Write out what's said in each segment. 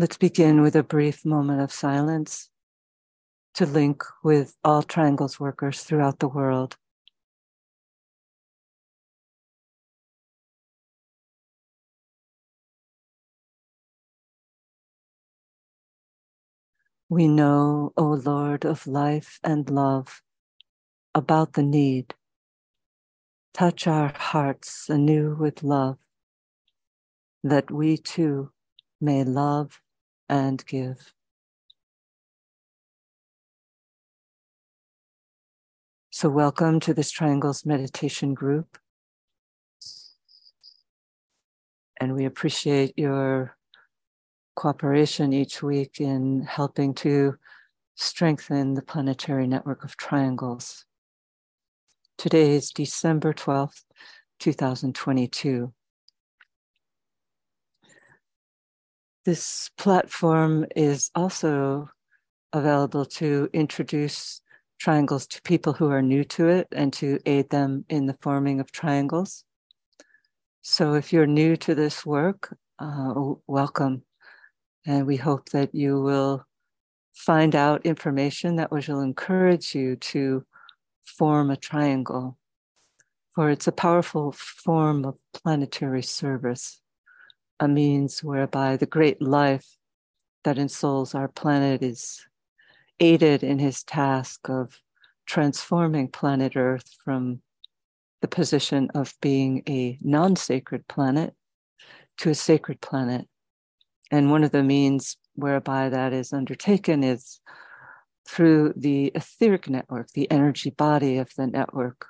Let's begin with a brief moment of silence to link with all triangles workers throughout the world. We know, O Lord of life and love, about the need. Touch our hearts anew with love, that we too may love and give. So, welcome to this Triangles Meditation Group. And we appreciate your cooperation each week in helping to strengthen the planetary network of triangles. Today is December 12th, 2022. This platform is also available to introduce triangles to people who are new to it and to aid them in the forming of triangles. So if you're new to this work, uh, welcome. And we hope that you will find out information that will encourage you to form a triangle, for it's a powerful form of planetary service a means whereby the great life that ensouls our planet is aided in his task of transforming planet Earth from the position of being a non sacred planet to a sacred planet. And one of the means whereby that is undertaken is through the etheric network, the energy body of the network,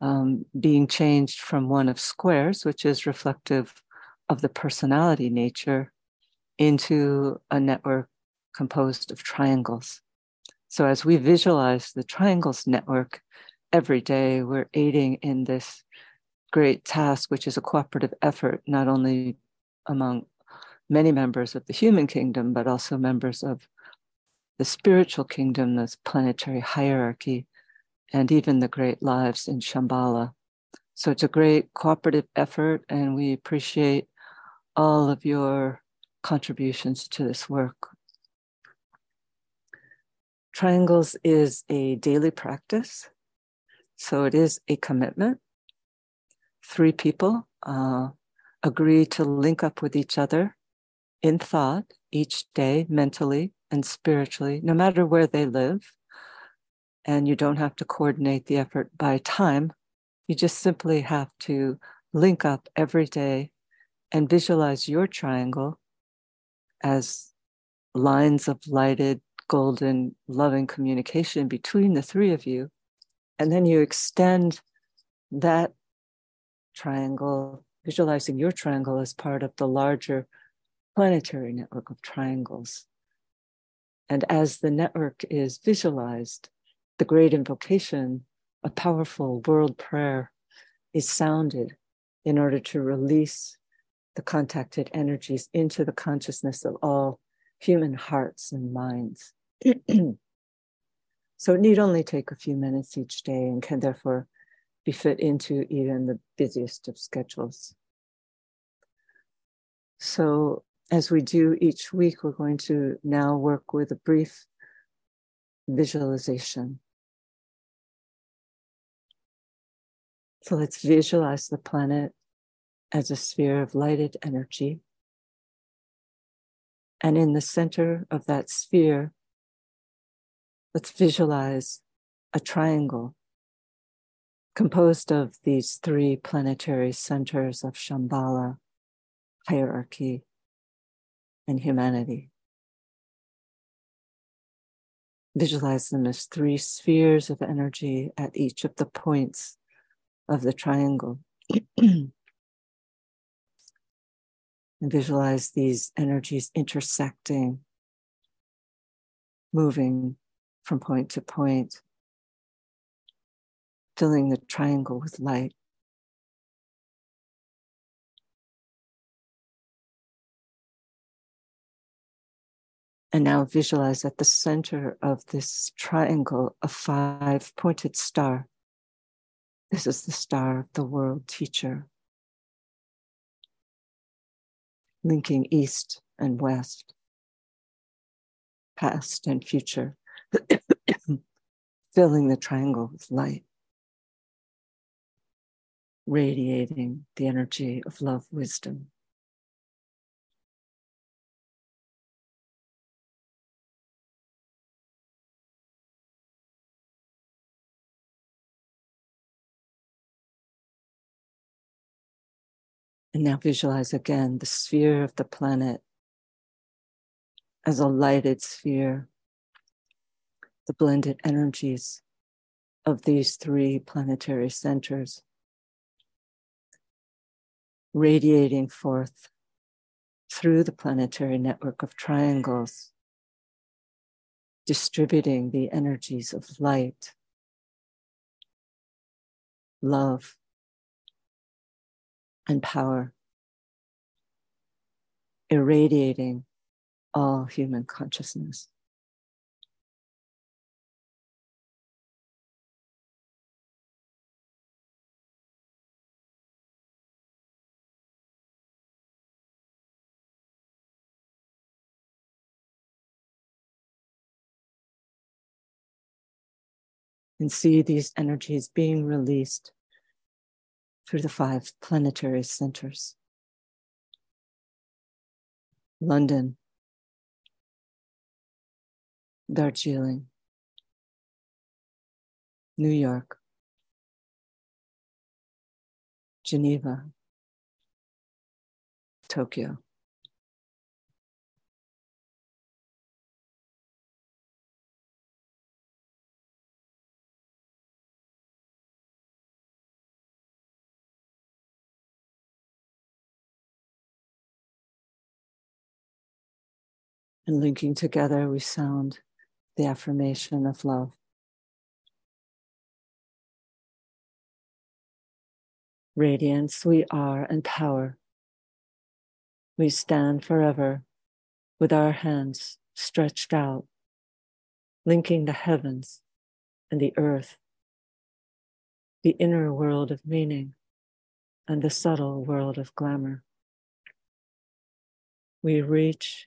um, being changed from one of squares, which is reflective of the personality nature into a network composed of triangles. So as we visualize the triangles network every day, we're aiding in this great task, which is a cooperative effort, not only among many members of the human kingdom, but also members of the spiritual kingdom, this planetary hierarchy, and even the great lives in Shambhala. So it's a great cooperative effort, and we appreciate all of your contributions to this work. Triangles is a daily practice, so it is a commitment. Three people uh, agree to link up with each other in thought each day, mentally and spiritually, no matter where they live. And you don't have to coordinate the effort by time. You just simply have to link up every day and visualize your triangle as lines of lighted, golden, loving communication between the three of you. And then you extend that triangle, visualizing your triangle as part of the larger planetary network of triangles. And as the network is visualized, the great invocation, a powerful world prayer, is sounded in order to release the contacted energies into the consciousness of all human hearts and minds. so it need only take a few minutes each day and can therefore be fit into even the busiest of schedules. So, as we do each week, we're going to now work with a brief visualization. So, let's visualize the planet as a sphere of lighted energy. And in the center of that sphere, let's visualize a triangle composed of these three planetary centers of Shambhala, hierarchy, and humanity. Visualize them as three spheres of energy at each of the points of the triangle. and visualize these energies intersecting, moving from point to point, filling the triangle with light. And now visualize at the center of this triangle a five pointed star. This is the star of the world teacher. linking East and West, past and future, filling the triangle with light, radiating the energy of love wisdom. And now visualize again the sphere of the planet as a lighted sphere, the blended energies of these three planetary centers radiating forth through the planetary network of triangles, distributing the energies of light, love, and power, irradiating all human consciousness. And see these energies being released through the five planetary centers. London, Darjeeling, New York, Geneva, Tokyo. And linking together, we sound the affirmation of love. Radiance we are and power. We stand forever with our hands stretched out, linking the heavens and the earth, the inner world of meaning and the subtle world of glamour. We reach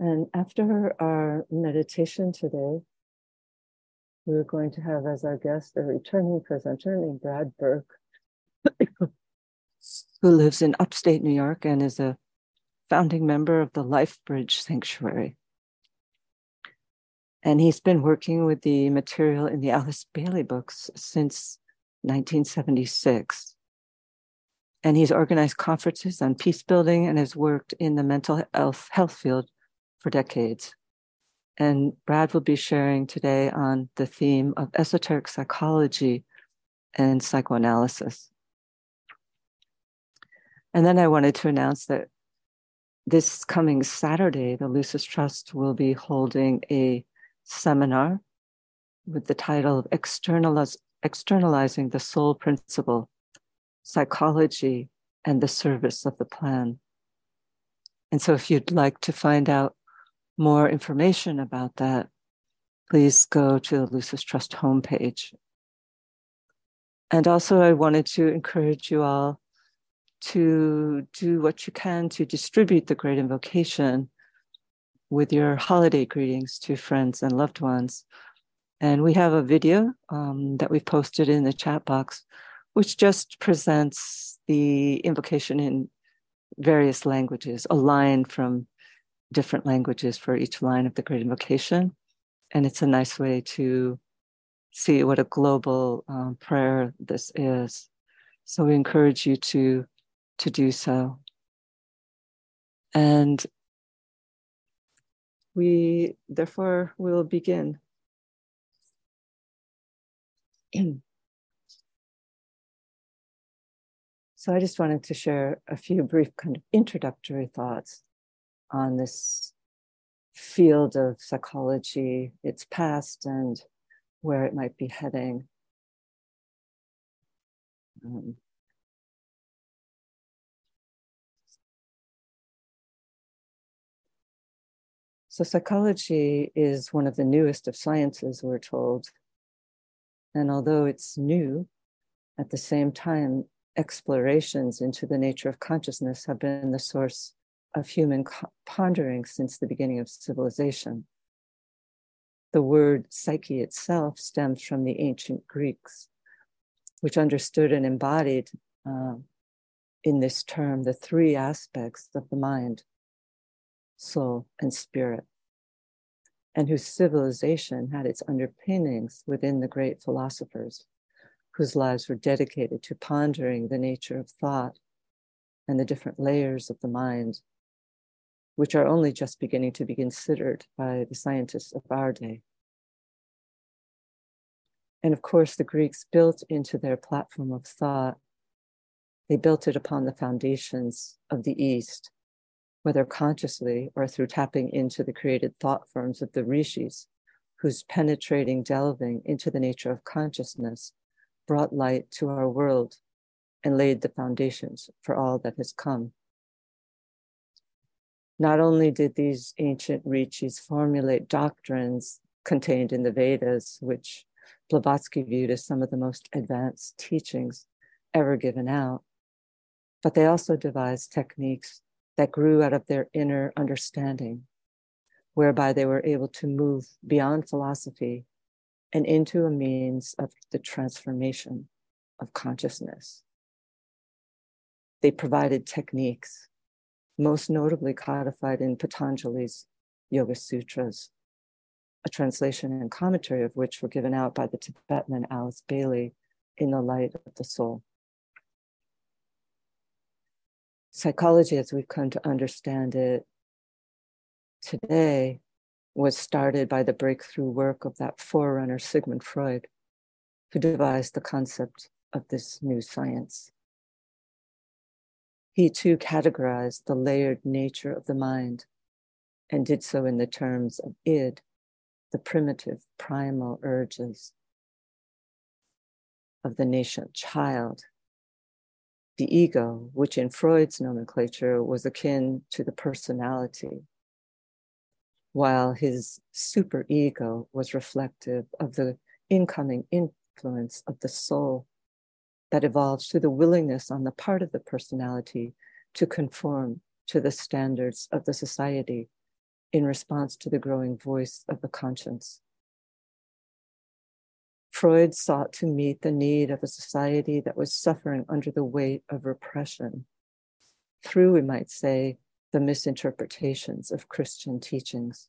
And after our meditation today, we're going to have as our guest a returning presenter named Brad Burke, who lives in upstate New York and is a founding member of the Life Bridge Sanctuary. And he's been working with the material in the Alice Bailey books since 1976. And he's organized conferences on peace building and has worked in the mental health, health field for decades. And Brad will be sharing today on the theme of esoteric psychology and psychoanalysis. And then I wanted to announce that this coming Saturday, the Lucis Trust will be holding a seminar with the title of Externaliz- Externalizing the Soul Principle Psychology and the Service of the Plan. And so, if you'd like to find out more information about that, please go to the Lucis Trust homepage. And also, I wanted to encourage you all to do what you can to distribute the Great Invocation with your holiday greetings to friends and loved ones. And we have a video um, that we've posted in the chat box, which just presents the invocation in various languages, a line from different languages for each line of the Great Invocation. And it's a nice way to see what a global um, prayer this is. So we encourage you to, to do so. And we therefore will begin. so I just wanted to share a few brief kind of introductory thoughts on this field of psychology, its past, and where it might be heading. Um, so, psychology is one of the newest of sciences, we're told. And although it's new, at the same time, explorations into the nature of consciousness have been the source of human pondering since the beginning of civilization. The word psyche itself stems from the ancient Greeks, which understood and embodied uh, in this term the three aspects of the mind soul, and spirit, and whose civilization had its underpinnings within the great philosophers whose lives were dedicated to pondering the nature of thought and the different layers of the mind which are only just beginning to be considered by the scientists of our day. And of course, the Greeks built into their platform of thought, they built it upon the foundations of the East, whether consciously or through tapping into the created thought forms of the rishis, whose penetrating delving into the nature of consciousness brought light to our world and laid the foundations for all that has come. Not only did these ancient rishis formulate doctrines contained in the Vedas, which Blavatsky viewed as some of the most advanced teachings ever given out, but they also devised techniques that grew out of their inner understanding, whereby they were able to move beyond philosophy and into a means of the transformation of consciousness. They provided techniques most notably codified in Patanjali's Yoga Sutras, a translation and commentary of which were given out by the Tibetan Alice Bailey in The Light of the Soul. Psychology, as we've come to understand it today, was started by the breakthrough work of that forerunner, Sigmund Freud, who devised the concept of this new science. He too categorized the layered nature of the mind and did so in the terms of id, the primitive primal urges of the nascent child, the ego, which in Freud's nomenclature was akin to the personality, while his superego was reflective of the incoming influence of the soul that evolves through the willingness on the part of the personality to conform to the standards of the society in response to the growing voice of the conscience. Freud sought to meet the need of a society that was suffering under the weight of repression through, we might say, the misinterpretations of Christian teachings.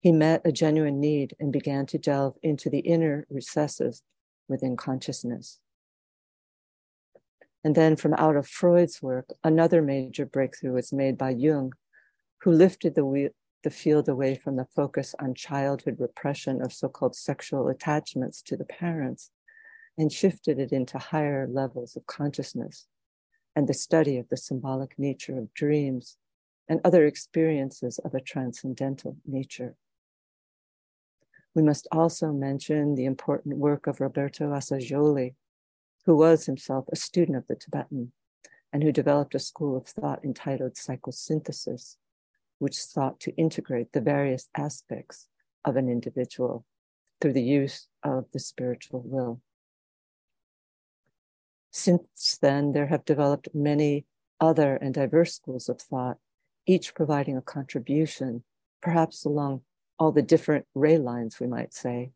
He met a genuine need and began to delve into the inner recesses within consciousness. And then from out of Freud's work, another major breakthrough was made by Jung, who lifted the, the field away from the focus on childhood repression of so called sexual attachments to the parents and shifted it into higher levels of consciousness and the study of the symbolic nature of dreams and other experiences of a transcendental nature. We must also mention the important work of Roberto Assagioli, who was himself a student of the Tibetan and who developed a school of thought entitled psychosynthesis, which sought to integrate the various aspects of an individual through the use of the spiritual will. Since then, there have developed many other and diverse schools of thought, each providing a contribution, perhaps along all the different ray lines, we might say,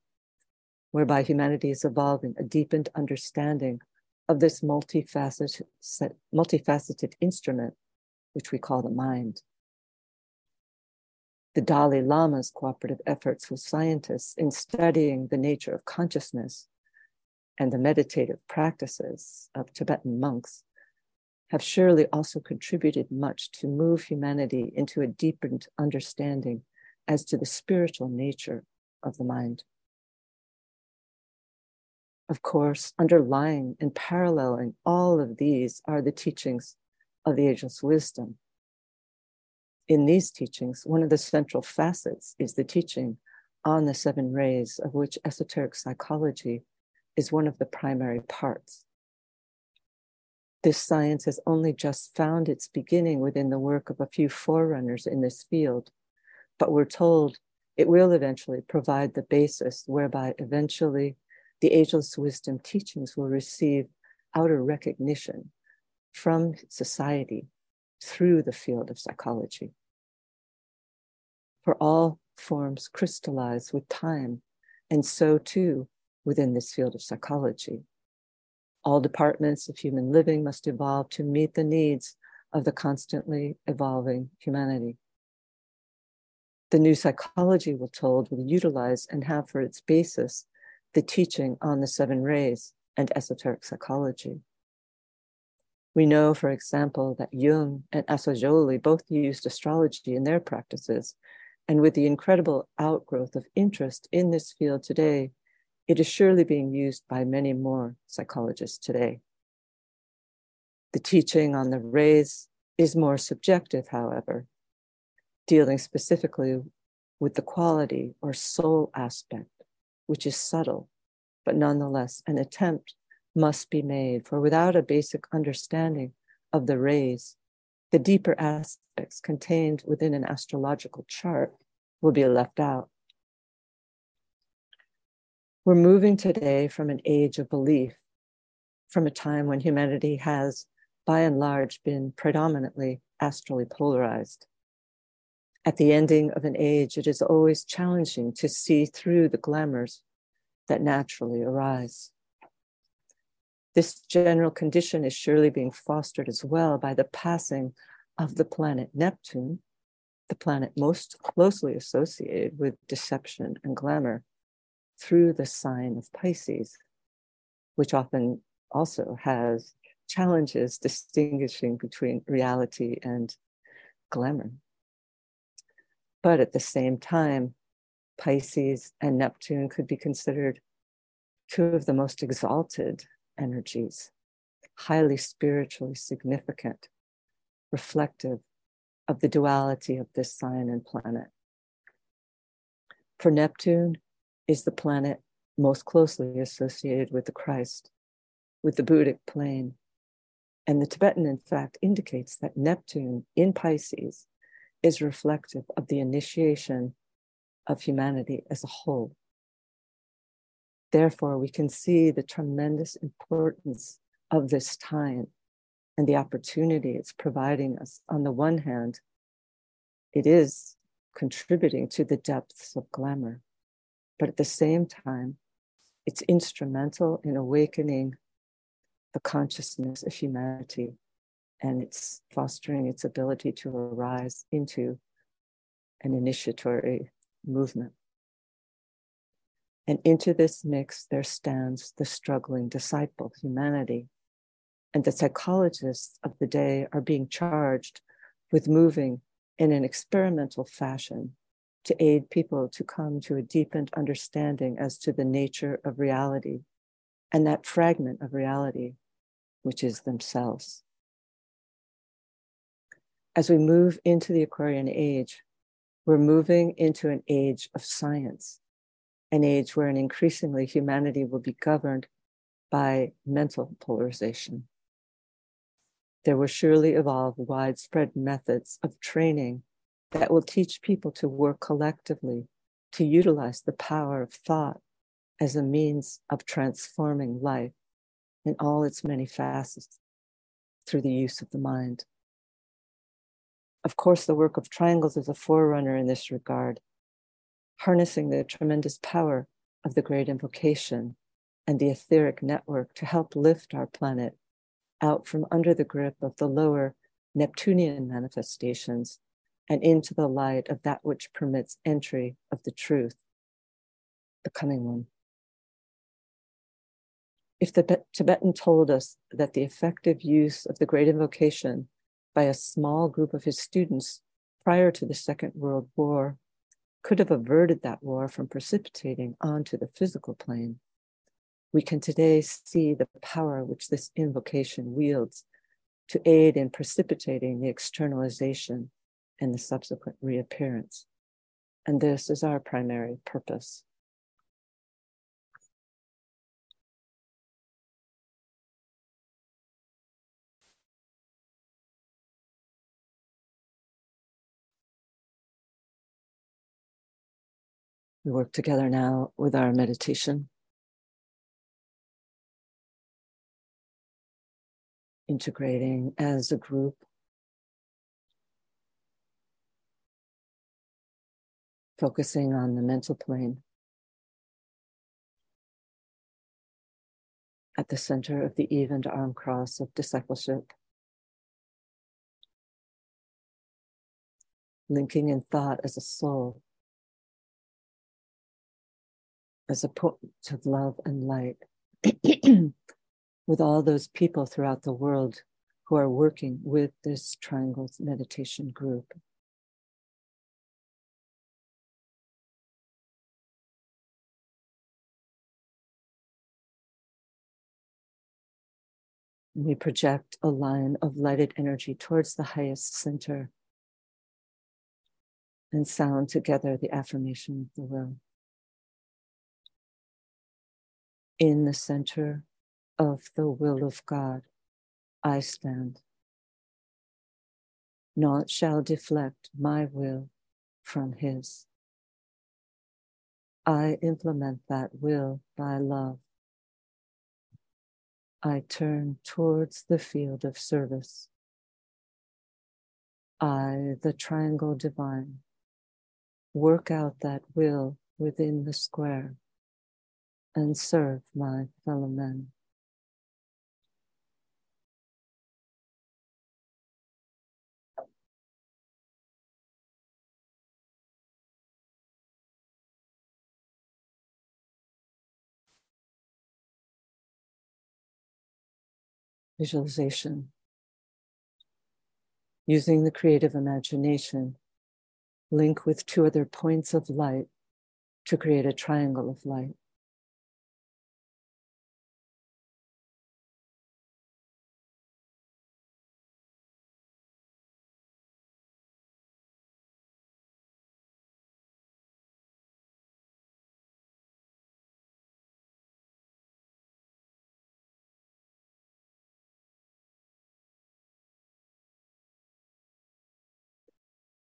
whereby humanity is evolving a deepened understanding of this multifaceted, multifaceted instrument, which we call the mind. The Dalai Lama's cooperative efforts with scientists in studying the nature of consciousness and the meditative practices of Tibetan monks have surely also contributed much to move humanity into a deepened understanding as to the spiritual nature of the mind. Of course, underlying and paralleling all of these are the teachings of the ageless wisdom. In these teachings, one of the central facets is the teaching on the seven rays, of which esoteric psychology is one of the primary parts. This science has only just found its beginning within the work of a few forerunners in this field, but we're told it will eventually provide the basis whereby eventually the ageless wisdom teachings will receive outer recognition from society through the field of psychology. For all forms crystallize with time, and so too within this field of psychology. All departments of human living must evolve to meet the needs of the constantly evolving humanity. The new psychology, we're told, will utilize and have for its basis the teaching on the seven rays and esoteric psychology. We know, for example, that Jung and Assagioli both used astrology in their practices, and with the incredible outgrowth of interest in this field today, it is surely being used by many more psychologists today. The teaching on the rays is more subjective, however, dealing specifically with the quality or soul aspect, which is subtle, but nonetheless an attempt must be made, for without a basic understanding of the rays, the deeper aspects contained within an astrological chart will be left out. We're moving today from an age of belief, from a time when humanity has, by and large, been predominantly astrally polarized. At the ending of an age, it is always challenging to see through the glamours that naturally arise. This general condition is surely being fostered as well by the passing of the planet Neptune, the planet most closely associated with deception and glamour, through the sign of Pisces, which often also has challenges distinguishing between reality and glamour. But at the same time, Pisces and Neptune could be considered two of the most exalted energies, highly spiritually significant, reflective of the duality of this sign and planet. For Neptune, is the planet most closely associated with the Christ, with the Buddhic plane. And the Tibetan, in fact, indicates that Neptune in Pisces is reflective of the initiation of humanity as a whole. Therefore, we can see the tremendous importance of this time and the opportunity it's providing us. On the one hand, it is contributing to the depths of glamour. But at the same time, it's instrumental in awakening the consciousness of humanity and it's fostering its ability to arise into an initiatory movement. And into this mix, there stands the struggling disciple, humanity. And the psychologists of the day are being charged with moving in an experimental fashion to aid people to come to a deepened understanding as to the nature of reality and that fragment of reality, which is themselves. As we move into the Aquarian age, we're moving into an age of science, an age where an increasingly humanity will be governed by mental polarization. There will surely evolve widespread methods of training that will teach people to work collectively to utilize the power of thought as a means of transforming life in all its many facets through the use of the mind. Of course, the work of triangles is a forerunner in this regard, harnessing the tremendous power of the great invocation and the etheric network to help lift our planet out from under the grip of the lower Neptunian manifestations and into the light of that which permits entry of the truth, the coming one. If the Tibetan told us that the effective use of the Great Invocation by a small group of his students prior to the Second World War could have averted that war from precipitating onto the physical plane, we can today see the power which this invocation wields to aid in precipitating the externalization and the subsequent reappearance. And this is our primary purpose. We work together now with our meditation. Integrating as a group. Focusing on the mental plane. At the center of the evened arm cross of discipleship. Linking in thought as a soul as a point of love and light with all those people throughout the world who are working with this triangles meditation group. We project a line of lighted energy towards the highest center and sound together the affirmation of the will. In the center of the will of God, I stand. Naught shall deflect my will from His. I implement that will by love. I turn towards the field of service. I, the triangle divine, work out that will within the square and serve my fellow men. Visualization. Using the creative imagination, link with two other points of light to create a triangle of light.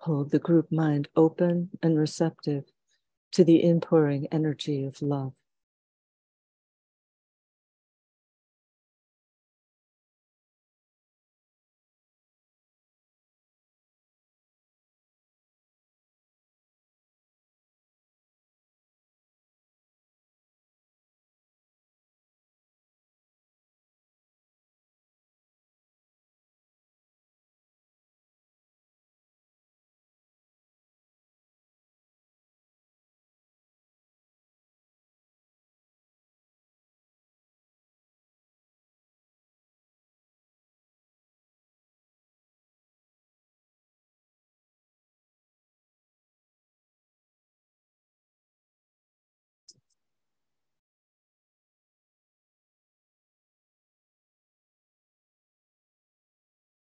Hold the group mind open and receptive to the inpouring energy of love.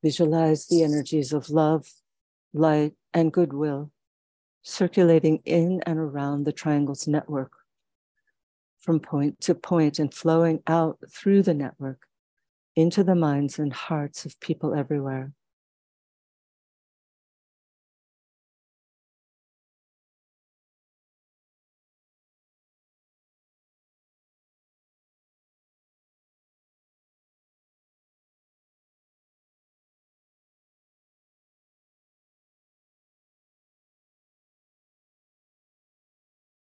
Visualize the energies of love, light, and goodwill circulating in and around the triangle's network from point to point and flowing out through the network into the minds and hearts of people everywhere.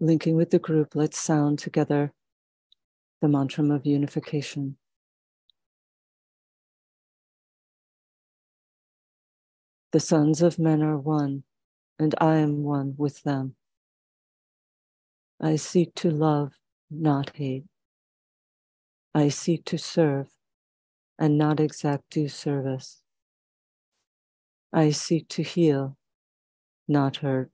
Linking with the group, let's sound together the mantra of unification. The sons of men are one, and I am one with them. I seek to love, not hate. I seek to serve and not exact due service. I seek to heal, not hurt.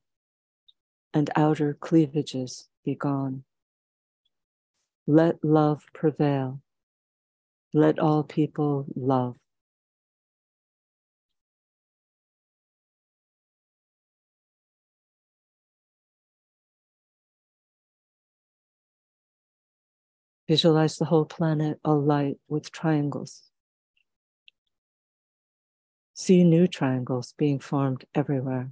and outer cleavages be gone. Let love prevail. Let all people love. Visualize the whole planet alight with triangles. See new triangles being formed everywhere.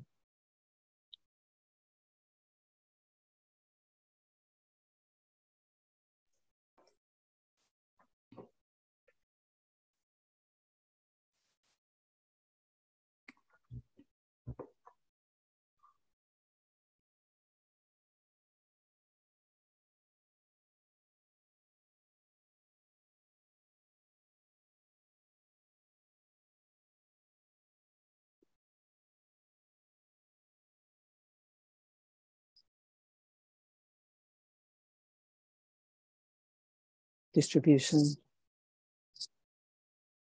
Distribution.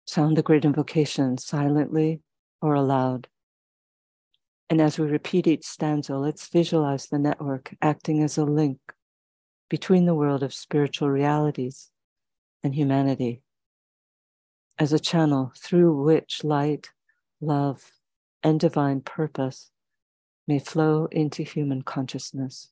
sound the great invocation silently or aloud. And as we repeat each stanza, let's visualize the network acting as a link between the world of spiritual realities and humanity, as a channel through which light, love, and divine purpose may flow into human consciousness.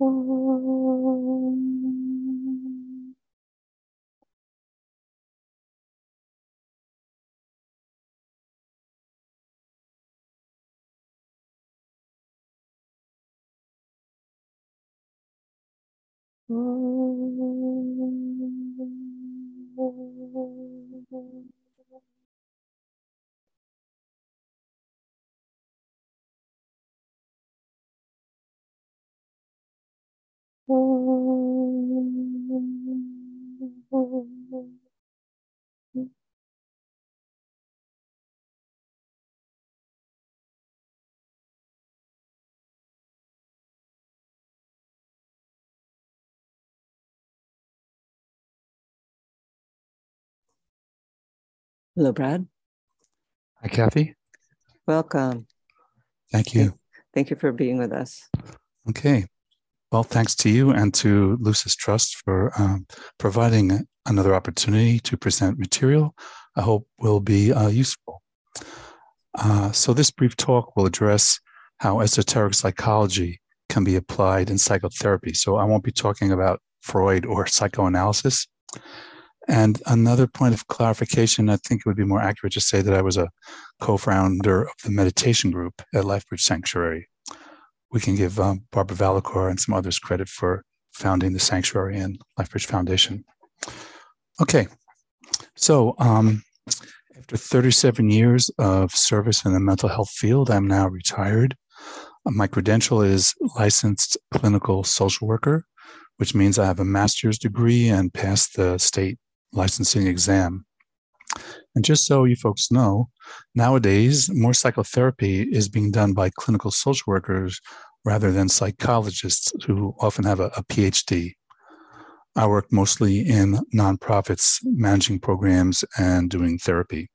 Om. Om. Hello, Brad. Hi, Kathy. Welcome. Thank you. Thank you for being with us. Okay. Well, thanks to you and to Lucis Trust for um, providing another opportunity to present material I hope will be uh, useful. Uh, so, this brief talk will address how esoteric psychology can be applied in psychotherapy. So, I won't be talking about Freud or psychoanalysis. And another point of clarification, I think it would be more accurate to say that I was a co founder of the meditation group at LifeBridge Sanctuary we can give um, Barbara Valocore and some others credit for founding the sanctuary and LifeBridge Foundation. Okay, so um, after 37 years of service in the mental health field, I'm now retired. My credential is licensed clinical social worker, which means I have a master's degree and passed the state licensing exam. And just so you folks know, nowadays more psychotherapy is being done by clinical social workers rather than psychologists who often have a, a PhD. I work mostly in nonprofits, managing programs and doing therapy.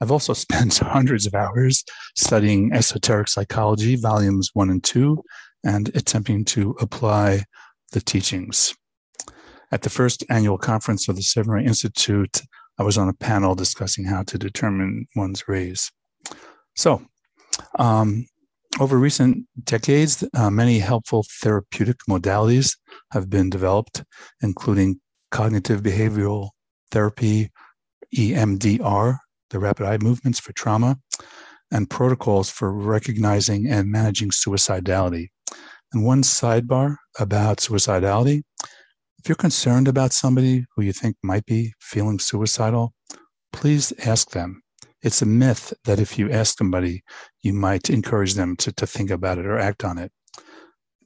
I've also spent hundreds of hours studying esoteric psychology, volumes one and two, and attempting to apply the teachings. At the first annual conference of the Seven Institute, I was on a panel discussing how to determine one's rays. So, um, over recent decades, uh, many helpful therapeutic modalities have been developed, including cognitive behavioral therapy, EMDR, the rapid eye movements for trauma, and protocols for recognizing and managing suicidality. And one sidebar about suicidality if you're concerned about somebody who you think might be feeling suicidal, please ask them. It's a myth that if you ask somebody, you might encourage them to, to think about it or act on it.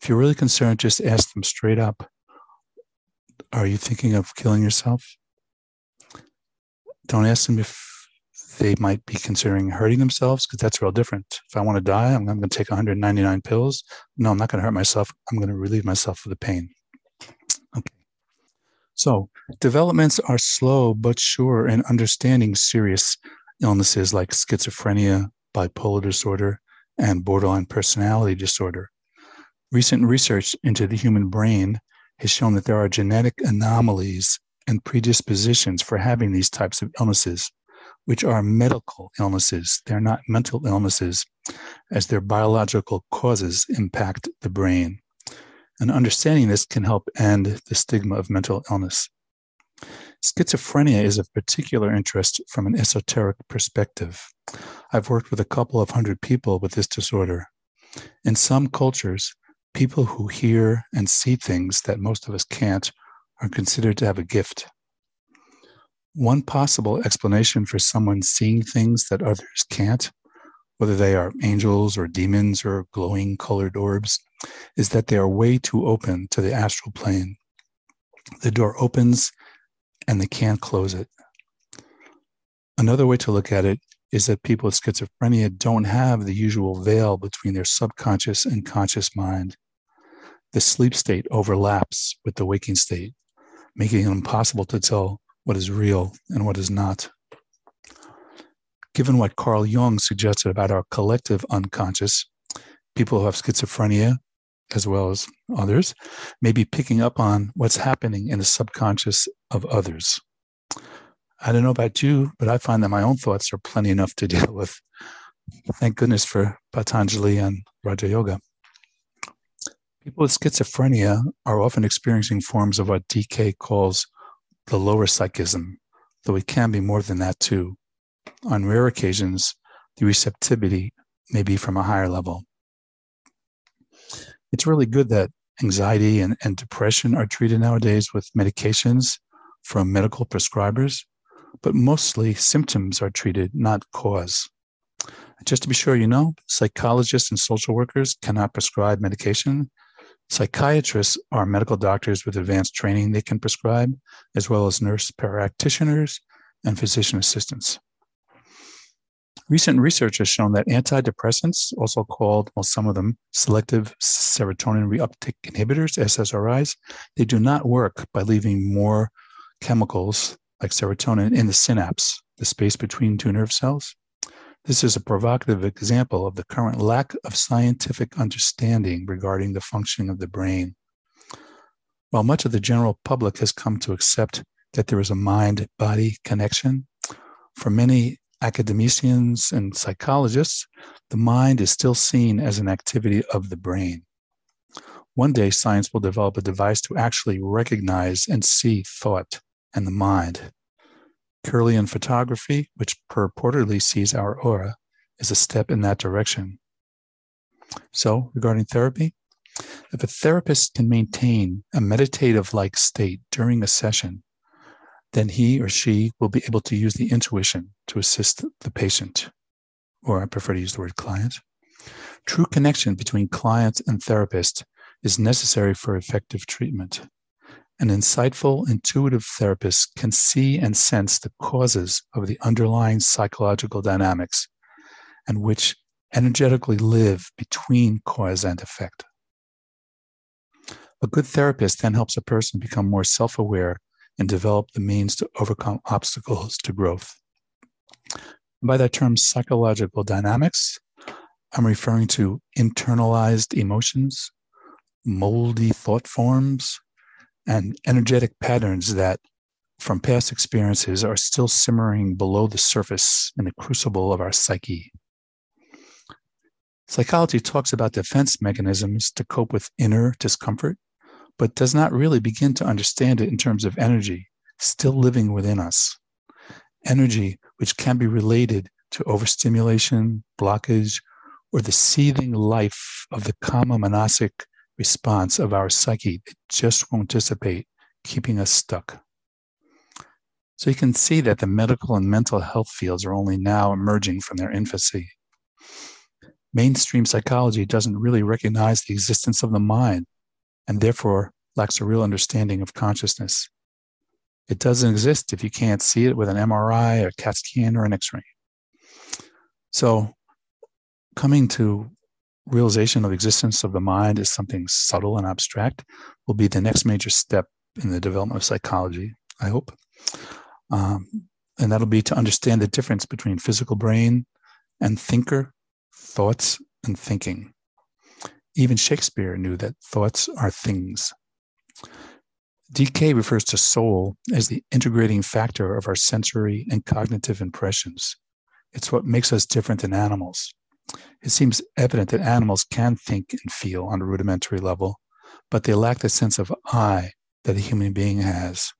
If you're really concerned, just ask them straight up Are you thinking of killing yourself? Don't ask them if they might be considering hurting themselves because that's real different. If I want to die, I'm, I'm going to take 199 pills. No, I'm not going to hurt myself. I'm going to relieve myself of the pain. So developments are slow but sure in understanding serious illnesses like schizophrenia, bipolar disorder, and borderline personality disorder. Recent research into the human brain has shown that there are genetic anomalies and predispositions for having these types of illnesses which are medical illnesses. They're not mental illnesses, as their biological causes impact the brain. And understanding this can help end the stigma of mental illness. Schizophrenia is of particular interest from an esoteric perspective. I've worked with a couple of hundred people with this disorder. In some cultures, people who hear and see things that most of us can't are considered to have a gift. One possible explanation for someone seeing things that others can't, whether they are angels or demons or glowing colored orbs, is that they are way too open to the astral plane. The door opens and they can't close it. Another way to look at it is that people with schizophrenia don't have the usual veil between their subconscious and conscious mind. The sleep state overlaps with the waking state, making it impossible to tell what is real and what is not. Given what Carl Jung suggested about our collective unconscious, people who have schizophrenia, as well as others, may be picking up on what's happening in the subconscious of others. I don't know about you, but I find that my own thoughts are plenty enough to deal with. Thank goodness for Patanjali and Raja Yoga. People with schizophrenia are often experiencing forms of what DK calls the lower psychism, though it can be more than that too. On rare occasions, the receptivity may be from a higher level. It's really good that anxiety and, and depression are treated nowadays with medications from medical prescribers, but mostly symptoms are treated, not cause. Just to be sure you know, psychologists and social workers cannot prescribe medication Psychiatrists are medical doctors with advanced training they can prescribe, as well as nurse practitioners and physician assistants. Recent research has shown that antidepressants, also called, well, some of them selective serotonin reuptake inhibitors, SSRIs, they do not work by leaving more chemicals like serotonin in the synapse, the space between two nerve cells. This is a provocative example of the current lack of scientific understanding regarding the functioning of the brain. While much of the general public has come to accept that there is a mind body connection, for many academicians and psychologists, the mind is still seen as an activity of the brain. One day, science will develop a device to actually recognize and see thought and the mind Kirlian photography, which purportedly sees our aura, is a step in that direction. So, regarding therapy, if a therapist can maintain a meditative like state during a session, then he or she will be able to use the intuition to assist the patient, or I prefer to use the word client. True connection between client and therapist is necessary for effective treatment. An insightful, intuitive therapist can see and sense the causes of the underlying psychological dynamics and which energetically live between cause and effect. A good therapist then helps a person become more self aware and develop the means to overcome obstacles to growth. By that term, psychological dynamics, I'm referring to internalized emotions, moldy thought forms, and energetic patterns that from past experiences are still simmering below the surface in the crucible of our psyche. Psychology talks about defense mechanisms to cope with inner discomfort, but does not really begin to understand it in terms of energy still living within us. Energy which can be related to overstimulation, blockage, or the seething life of the kama manasic response of our psyche that just won't dissipate, keeping us stuck. So you can see that the medical and mental health fields are only now emerging from their infancy. Mainstream psychology doesn't really recognize the existence of the mind and therefore lacks a real understanding of consciousness. It doesn't exist if you can't see it with an MRI, a CAT scan, or an X ray. So, coming to realization of existence of the mind as something subtle and abstract will be the next major step in the development of psychology, I hope. Um, and that'll be to understand the difference between physical brain and thinker, thoughts, and thinking. Even Shakespeare knew that thoughts are things. DK refers to soul as the integrating factor of our sensory and cognitive impressions. It's what makes us different than animals. It seems evident that animals can think and feel on a rudimentary level, but they lack the sense of I that a human being has.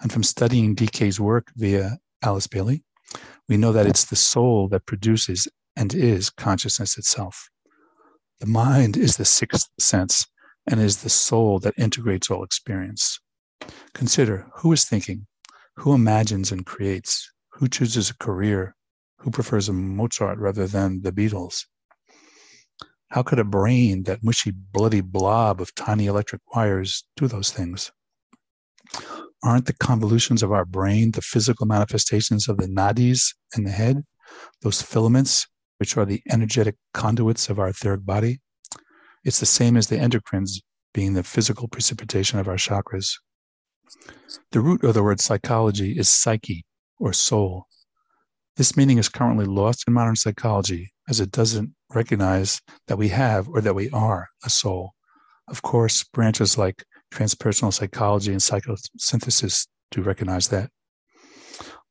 And from studying DK's work via Alice Bailey, we know that it's the soul that produces and is consciousness itself. The mind is the sixth sense and is the soul that integrates all experience. Consider who is thinking, who imagines and creates, who chooses a career, who prefers a Mozart rather than the Beatles? How could a brain, that mushy, bloody blob of tiny electric wires, do those things? Aren't the convolutions of our brain the physical manifestations of the nadis in the head, those filaments which are the energetic conduits of our third body? It's the same as the endocrines being the physical precipitation of our chakras. The root of the word psychology is psyche or soul, this meaning is currently lost in modern psychology as it doesn't recognize that we have or that we are a soul. Of course, branches like transpersonal psychology and psychosynthesis do recognize that.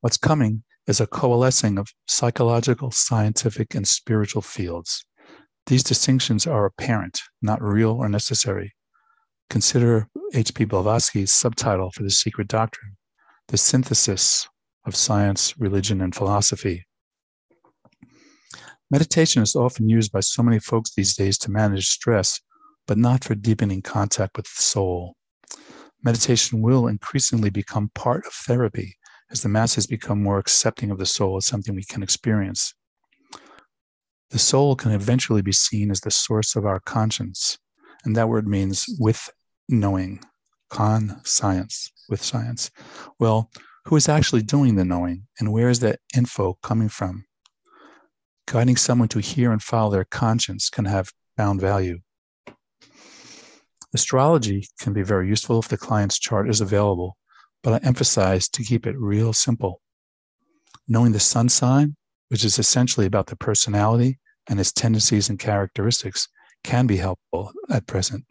What's coming is a coalescing of psychological, scientific, and spiritual fields. These distinctions are apparent, not real or necessary. Consider H.P. Blavatsky's subtitle for The Secret Doctrine, The Synthesis of science, religion, and philosophy. Meditation is often used by so many folks these days to manage stress, but not for deepening contact with the soul. Meditation will increasingly become part of therapy as the masses become more accepting of the soul as something we can experience. The soul can eventually be seen as the source of our conscience, and that word means with knowing, con science, with science. Well, who is actually doing the knowing and where is that info coming from? Guiding someone to hear and follow their conscience can have bound value. Astrology can be very useful if the client's chart is available, but I emphasize to keep it real simple. Knowing the sun sign, which is essentially about the personality and its tendencies and characteristics, can be helpful at present.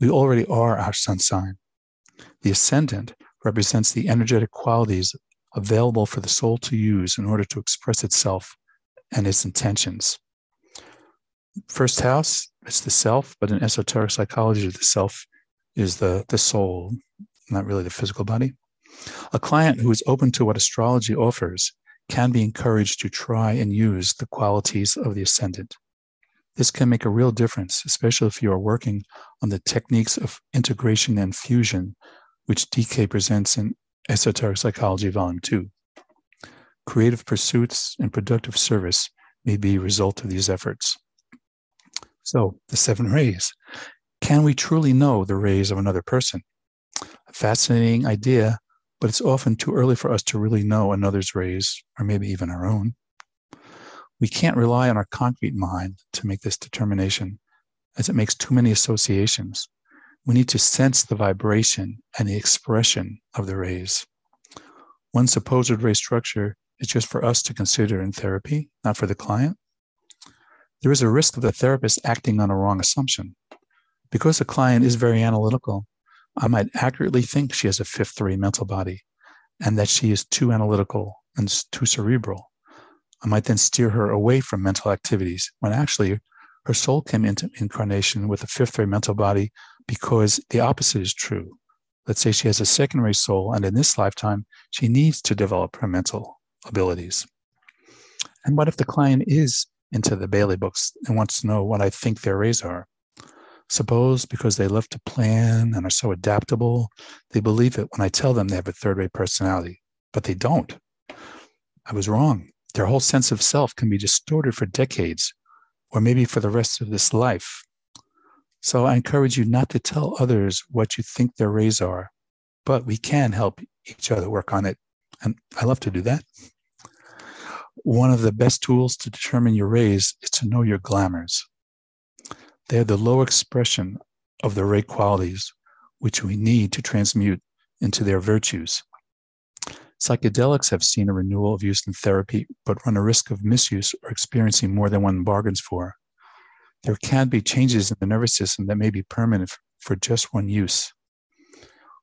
We already are our sun sign. The ascendant represents the energetic qualities available for the soul to use in order to express itself and its intentions. First house, it's the self, but in esoteric psychology, the self is the, the soul, not really the physical body. A client who is open to what astrology offers can be encouraged to try and use the qualities of the ascendant. This can make a real difference, especially if you are working on the techniques of integration and fusion which DK presents in Esoteric Psychology, Volume 2. Creative pursuits and productive service may be a result of these efforts. So, the seven rays. Can we truly know the rays of another person? Fascinating idea, but it's often too early for us to really know another's rays, or maybe even our own. We can't rely on our concrete mind to make this determination, as it makes too many associations we need to sense the vibration and the expression of the rays. One supposed ray structure is just for us to consider in therapy, not for the client. There is a risk of the therapist acting on a wrong assumption. Because the client is very analytical, I might accurately think she has a fifth ray mental body and that she is too analytical and too cerebral. I might then steer her away from mental activities when actually her soul came into incarnation with a fifth ray mental body because the opposite is true. Let's say she has a secondary soul, and in this lifetime, she needs to develop her mental abilities. And what if the client is into the Bailey books and wants to know what I think their rays are? Suppose because they love to plan and are so adaptable, they believe it when I tell them they have a third ray personality, but they don't. I was wrong. Their whole sense of self can be distorted for decades or maybe for the rest of this life. So I encourage you not to tell others what you think their rays are, but we can help each other work on it. And I love to do that. One of the best tools to determine your rays is to know your glamours. They are the low expression of the ray qualities, which we need to transmute into their virtues. Psychedelics have seen a renewal of use in therapy, but run a risk of misuse or experiencing more than one bargains for. There can be changes in the nervous system that may be permanent for just one use.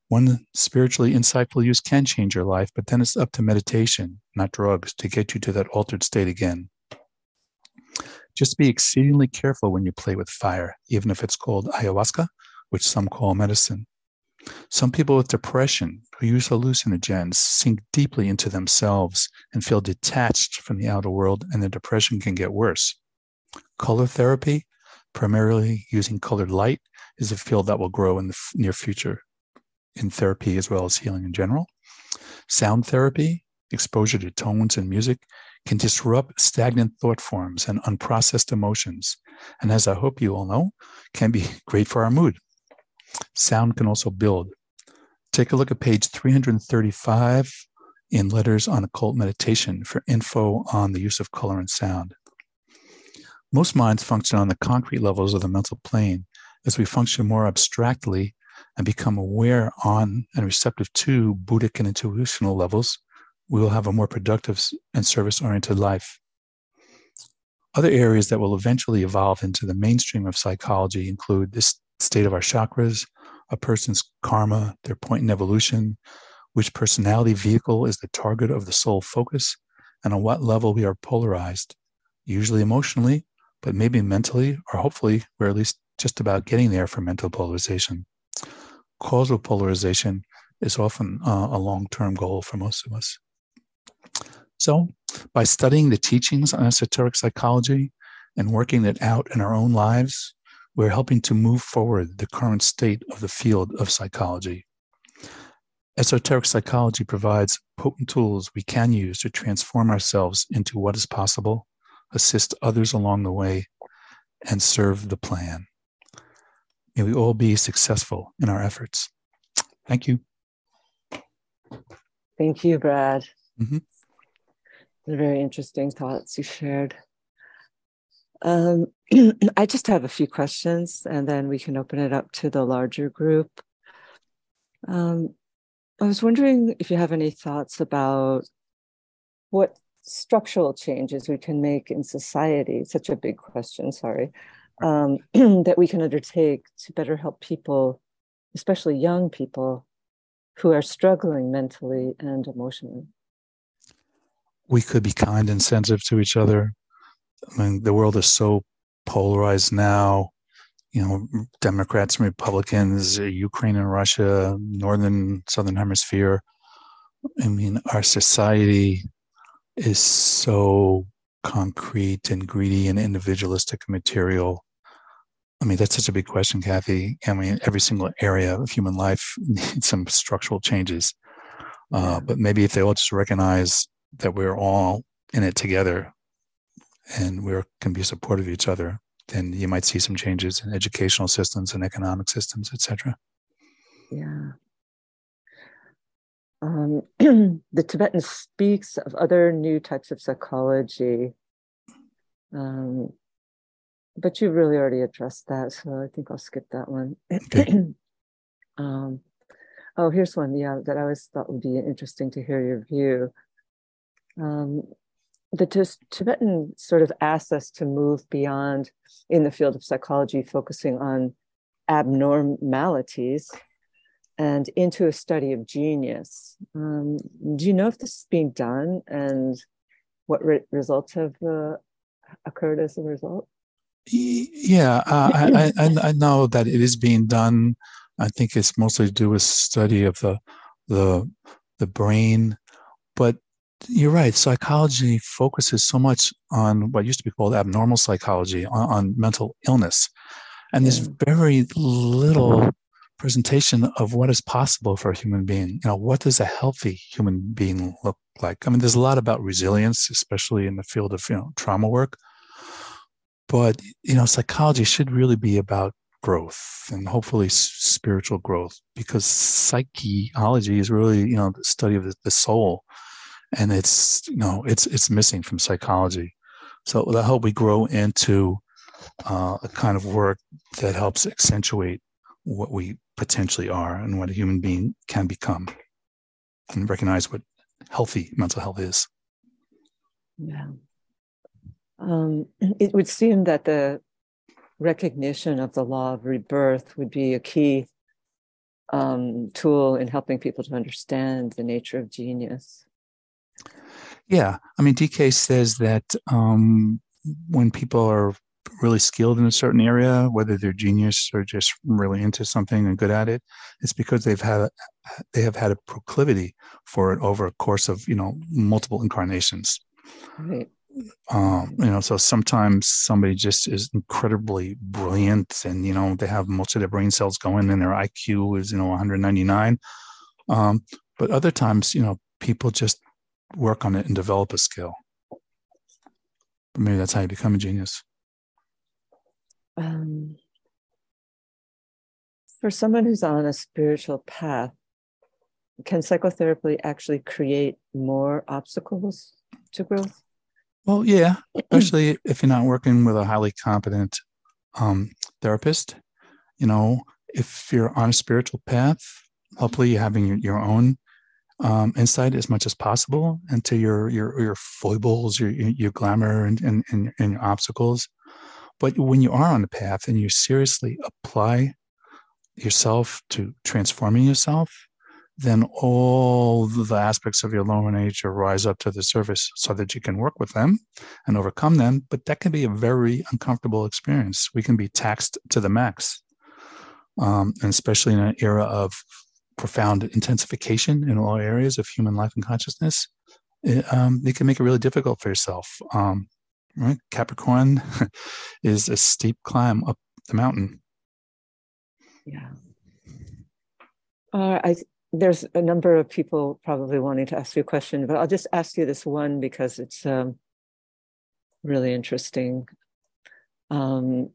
One spiritually insightful use can change your life, but then it's up to meditation, not drugs, to get you to that altered state again. Just be exceedingly careful when you play with fire, even if it's called ayahuasca, which some call medicine. Some people with depression who use hallucinogens sink deeply into themselves and feel detached from the outer world, and the depression can get worse. Color therapy, primarily using colored light, is a field that will grow in the near future in therapy as well as healing in general. Sound therapy, exposure to tones and music, can disrupt stagnant thought forms and unprocessed emotions. And as I hope you all know, can be great for our mood. Sound can also build. Take a look at page 335 in Letters on Occult Meditation for info on the use of color and sound. Most minds function on the concrete levels of the mental plane. As we function more abstractly and become aware on and receptive to Buddhic and intuitional levels, we will have a more productive and service oriented life. Other areas that will eventually evolve into the mainstream of psychology include this state of our chakras, a person's karma, their point in evolution, which personality vehicle is the target of the soul focus, and on what level we are polarized, usually emotionally, but maybe mentally, or hopefully we're at least just about getting there for mental polarization. Causal polarization is often uh, a long term goal for most of us. So, by studying the teachings on esoteric psychology and working it out in our own lives, we're helping to move forward the current state of the field of psychology. Esoteric psychology provides potent tools we can use to transform ourselves into what is possible assist others along the way, and serve the plan. May we all be successful in our efforts. Thank you. Thank you, Brad. Mm-hmm. Very interesting thoughts you shared. Um, I just have a few questions and then we can open it up to the larger group. Um, I was wondering if you have any thoughts about what structural changes we can make in society, such a big question, sorry, um, that we can undertake to better help people, especially young people who are struggling mentally and emotionally. We could be kind and sensitive to each other. I mean, the world is so polarized now. You know, Democrats and Republicans, Ukraine and Russia, Northern, Southern Hemisphere. I mean, our society is so concrete and greedy and individualistic and material? I mean, that's such a big question, Kathy. I mean, every single area of human life needs some structural changes. Uh, but maybe if they all just recognize that we're all in it together and we can be supportive of each other, then you might see some changes in educational systems and economic systems, etc. Yeah um, the Tibetan speaks of other new types of psychology. Um, but you really already addressed that, so I think I'll skip that one. Okay. um, oh, here's one, yeah, that I always thought would be interesting to hear your view. Um, the Tibetan sort of asks us to move beyond in the field of psychology, focusing on abnormalities and into a study of genius. Um, do you know if this is being done and what re- results have uh, occurred as a result? Yeah, uh, I, I, I, know that it is being done. I think it's mostly to do with study of the the the brain, but you're right. Psychology focuses so much on what used to be called abnormal psychology, on, on mental illness, and there's very little presentation of what is possible for a human being. You know, what does a healthy human being look like? I mean, there's a lot about resilience, especially in the field of you know trauma work. But you know, psychology should really be about growth and hopefully spiritual growth because psychology is really you know the study of the, the soul and it's you know it's it's missing from psychology. So i hope we grow into uh, a kind of work that helps accentuate what we potentially are and what a human being can become and recognize what healthy mental health is. Yeah. Um, it would seem that the recognition of the law of rebirth would be a key um, tool in helping people to understand the nature of genius. Yeah, I mean, DK says that um, when people are really skilled in a certain area, whether they're genius or just really into something and good at it, it's because they've had they have had a proclivity for it over a course of you know multiple incarnations. Right um, you know so sometimes somebody just is incredibly brilliant and you know they have most of their brain cells going and their iq is you know 199 um, but other times you know people just work on it and develop a skill. But maybe that's how you become a genius. Um, for someone who's on a spiritual path can psychotherapy actually create more obstacles to growth? Well, yeah, especially if you're not working with a highly competent um, therapist. You know, if you're on a spiritual path, hopefully you're having your, your own um, insight as much as possible into your your your foibles, your your glamour, and and, and, and your obstacles. But when you are on the path and you seriously apply yourself to transforming yourself, then all the aspects of your lower nature rise up to the surface so that you can work with them and overcome them. But that can be a very uncomfortable experience. We can be taxed to the max, um, and especially in an era of profound intensification in all areas of human life and consciousness. It, um, it can make it really difficult for yourself. Um, right? Capricorn is a steep climb up the mountain. Yeah. Uh, I there's a number of people probably wanting to ask you a question, but I'll just ask you this one because it's um, really interesting. Um,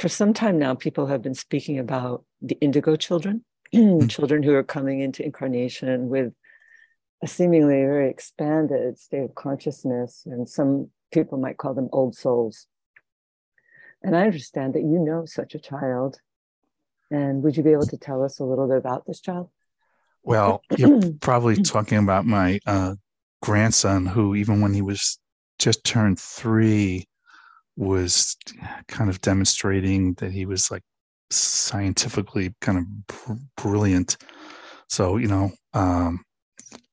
for some time now, people have been speaking about the indigo children. children who are coming into incarnation with a seemingly very expanded state of consciousness, and some people might call them old souls. And I understand that you know such a child and would you be able to tell us a little bit about this child? Well, you're probably talking about my uh, grandson, who, even when he was just turned three, was kind of demonstrating that he was like scientifically kind of br- brilliant. So, you know, um,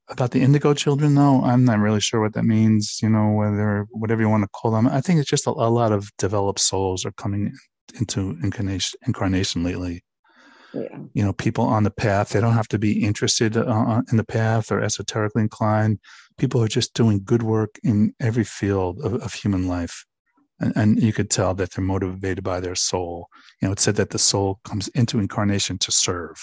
about the indigo children, though, I'm not really sure what that means. You know, whether whatever you want to call them, I think it's just a, a lot of developed souls are coming into incarnation, incarnation lately yeah. you know people on the path they don't have to be interested uh, uh, in the path or esoterically inclined people are just doing good work in every field of, of human life and, and, you could tell that they're motivated by their soul. You know it said that the soul comes into incarnation to serve.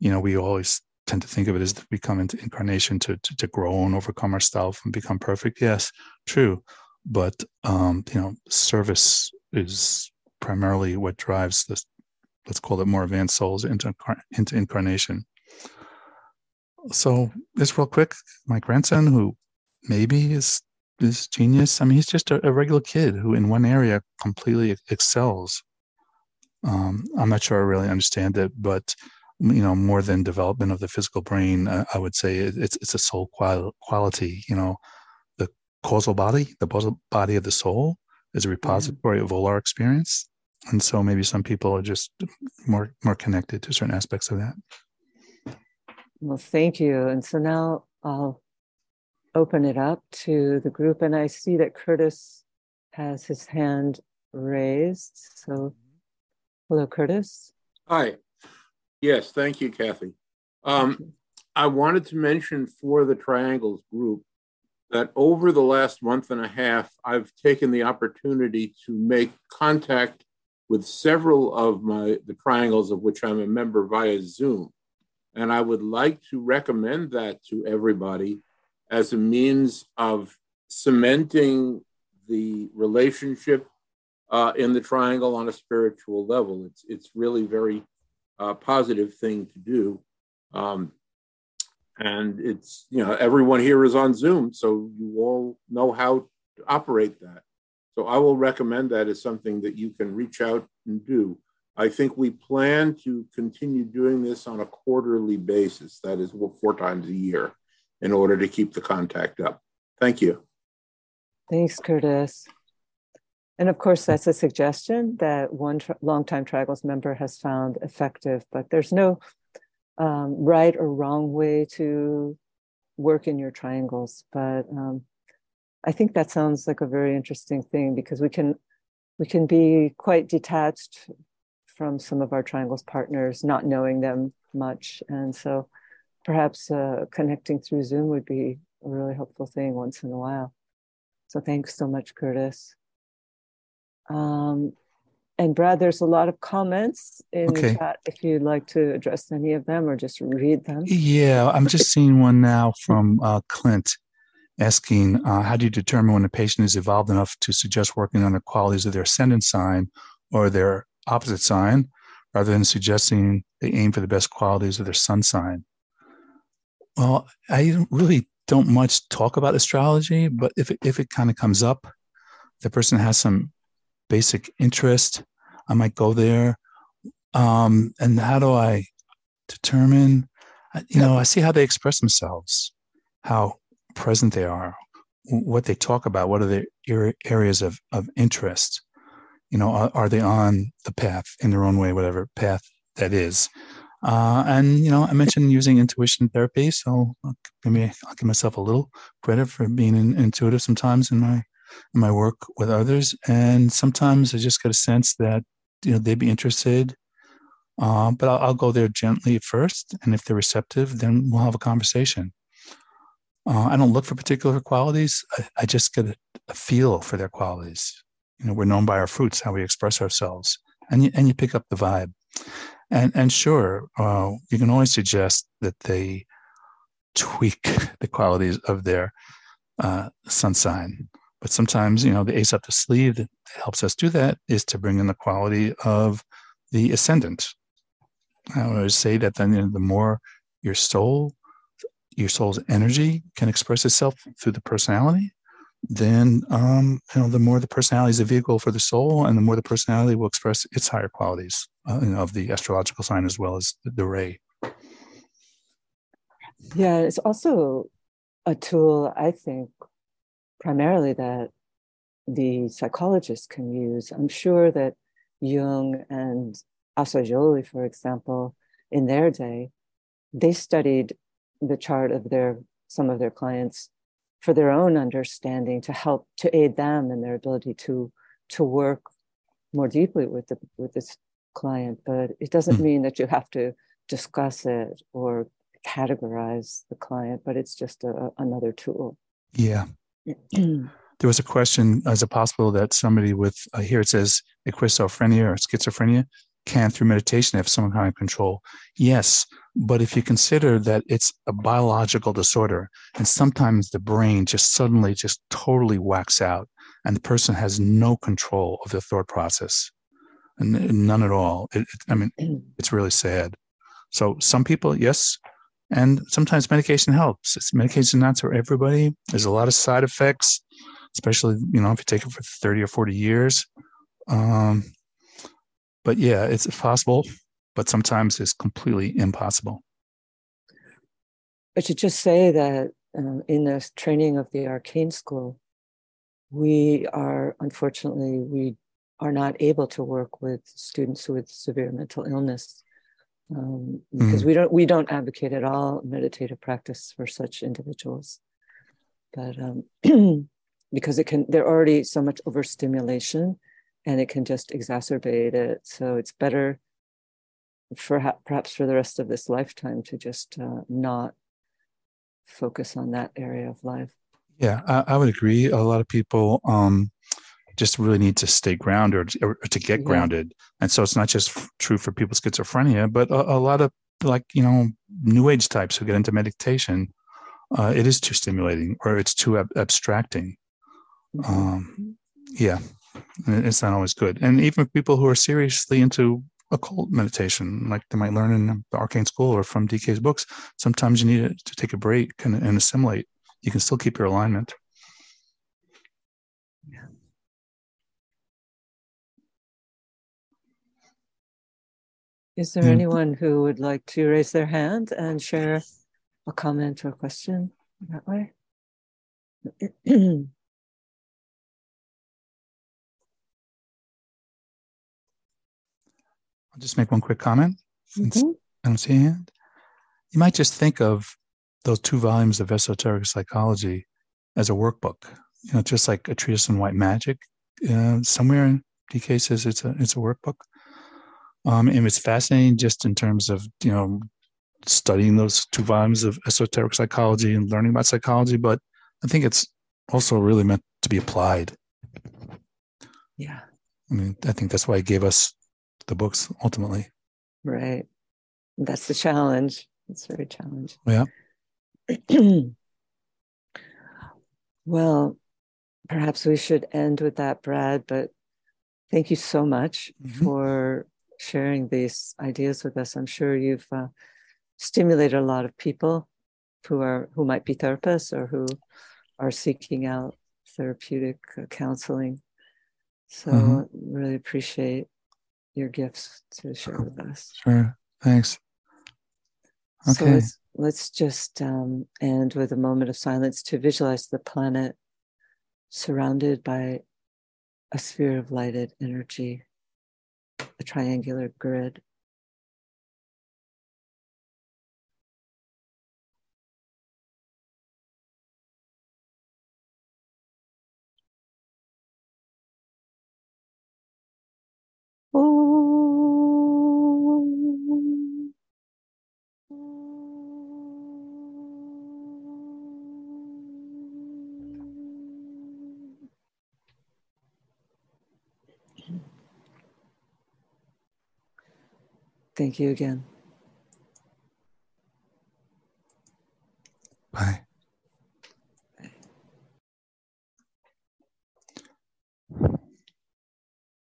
You know we always tend to think of it as we come into incarnation to, to, to grow and overcome ourselves and become perfect. Yes true. But um, you know service is primarily what drives this let's call it more advanced souls into, into incarnation. So just real quick, my grandson, who maybe is is genius. I mean, he's just a, a regular kid who, in one area, completely excels. Um, I'm not sure I really understand it, but you know, more than development of the physical brain, uh, I would say it's it's a soul qual- quality. You know, the causal body, the causal body of the soul, is a repository of all our experience and so maybe some people are just more more connected to certain aspects of that well thank you and so now i'll open it up to the group and i see that curtis has his hand raised so hello curtis. Hi. Yes thank you kathy. Um, i wanted to mention for the triangles group that over the last month and a half i've taken the opportunity to make contact with several of my the triangles of which I'm a member via Zoom. And I would like to recommend that to everybody as a means of cementing the relationship uh, in the triangle on a spiritual level. It's it's really very uh, positive thing to do. Um, and it's you know everyone here is on Zoom, so you all know how to operate that. So I will recommend that as something that you can reach out and do. I think we plan to continue doing this on a quarterly basis. That is four times a year in order to keep the contact up. Thank you. Thanks, Curtis. And of course, that's a suggestion that one tra- longtime Triangles member has found effective, but there's no um, right or wrong way to work in your triangles. But um, I think that sounds like a very interesting thing because we can we can be quite detached from some of our triangles partners, not knowing them much, and so perhaps uh, connecting through Zoom would be a really helpful thing once in a while. So thanks so much, Curtis. Um, and Brad, there's a lot of comments in okay. the chat if you'd like to address any of them or just read them. Yeah, I'm just seeing one now from uh, Clint asking uh, How do you determine when a patient is evolved enough to suggest working on the qualities of their ascendant sign or their opposite sign rather than suggesting they aim for the best qualities of their sun sign? Well, I really don't much talk about astrology, but if it, if it kind of comes up, the person has some basic interest, I might go there. Um, and how do I determine? You know, I see how they express themselves, how present they are, what they talk about, what are their areas of, of interest. You know, are, are they on the path in their own way, whatever path that is? Uh, and you know, I mentioned using intuition therapy, so maybe I'll give myself a little credit for being in, intuitive sometimes in my in my work with others. And sometimes I just get a sense that you know they'd be interested. Uh, but I'll, I'll, go there gently first, and if they're receptive, then we'll have a conversation. Uh, I don't look for particular qualities. I, I just get a, a, feel for their qualities. You know, we're known by our fruits, how we express ourselves, and you, and you pick up the vibe. And and sure, uh, you can always suggest that they tweak the qualities of their uh, sun sign. But sometimes, you know, the ace up the sleeve that helps us do that is to bring in the quality of the ascendant. I always say that then you know, the more your soul, your soul's energy can express itself through the personality, then um, you know the more the personality is a vehicle for the soul, and the more the personality will express its higher qualities uh, you know, of the astrological sign as well as the, the ray. Yeah, it's also a tool I think primarily that the psychologists can use. I'm sure that Jung and Assagioli, for example, in their day, they studied the chart of their some of their clients for their own understanding to help to aid them in their ability to to work more deeply with the with this client. But it doesn't mm. mean that you have to discuss it or categorize the client but it's just a, another tool. Yeah. There was a question is it possible that somebody with uh, here it says schizophrenia or schizophrenia can through meditation have some kind of control yes but if you consider that it's a biological disorder and sometimes the brain just suddenly just totally whacks out and the person has no control of the thought process and none at all it, it, i mean it's really sad so some people yes and sometimes medication helps. It's medication not for everybody. There's a lot of side effects, especially you know if you take it for 30 or 40 years. Um, but yeah, it's possible, but sometimes it's completely impossible. I should just say that um, in the training of the arcane school, we are unfortunately we are not able to work with students with severe mental illness um, because mm. we don't we don't advocate at all meditative practice for such individuals but um, because it can they're already so much overstimulation and it can just exacerbate it so it's better for perhaps for the rest of this lifetime to just uh, not focus on that area of life yeah I, I would agree a lot of people um, just really need to stay grounded or, to get yeah. grounded. And so it's not just f- true for people with schizophrenia, but a, a, lot of like, you know, new age types who get into meditation, uh, it is too stimulating or it's too ab- abstracting. Mm-hmm. Um, yeah. It's not always good. And even people who are seriously into occult meditation, like they might learn in the arcane school or from DK's books, sometimes you need to take a break and, and assimilate. You can still keep your alignment. Is there mm-hmm. anyone who would like to raise their hand and share a comment or a question that way? I'll just make one quick comment. Mm-hmm. I don't see a hand. You might just think of those two volumes of esoteric psychology as a workbook. You know, just like a treatise on white magic. Uh, somewhere in DK says it's a it's a workbook. Um, and it's fascinating just in terms of, you know, studying those two volumes of esoteric psychology and learning about psychology, but I think it's also really meant to be applied. Yeah. I mean, I think that's why he gave us the books ultimately. Right. That's the challenge. It's very challenging. Yeah. well, perhaps we should end with that, Brad, but thank you so much mm-hmm. for sharing these ideas with us. I'm sure you've uh, stimulated a lot of people who are who might be therapists or who are seeking out therapeutic counseling. So mm-hmm. really appreciate your gifts to share with us. Sure. Thanks. Okay. So let's, let's just um, end with a moment of silence to visualize the planet surrounded by a sphere of lighted energy a triangular grid. Thank you again.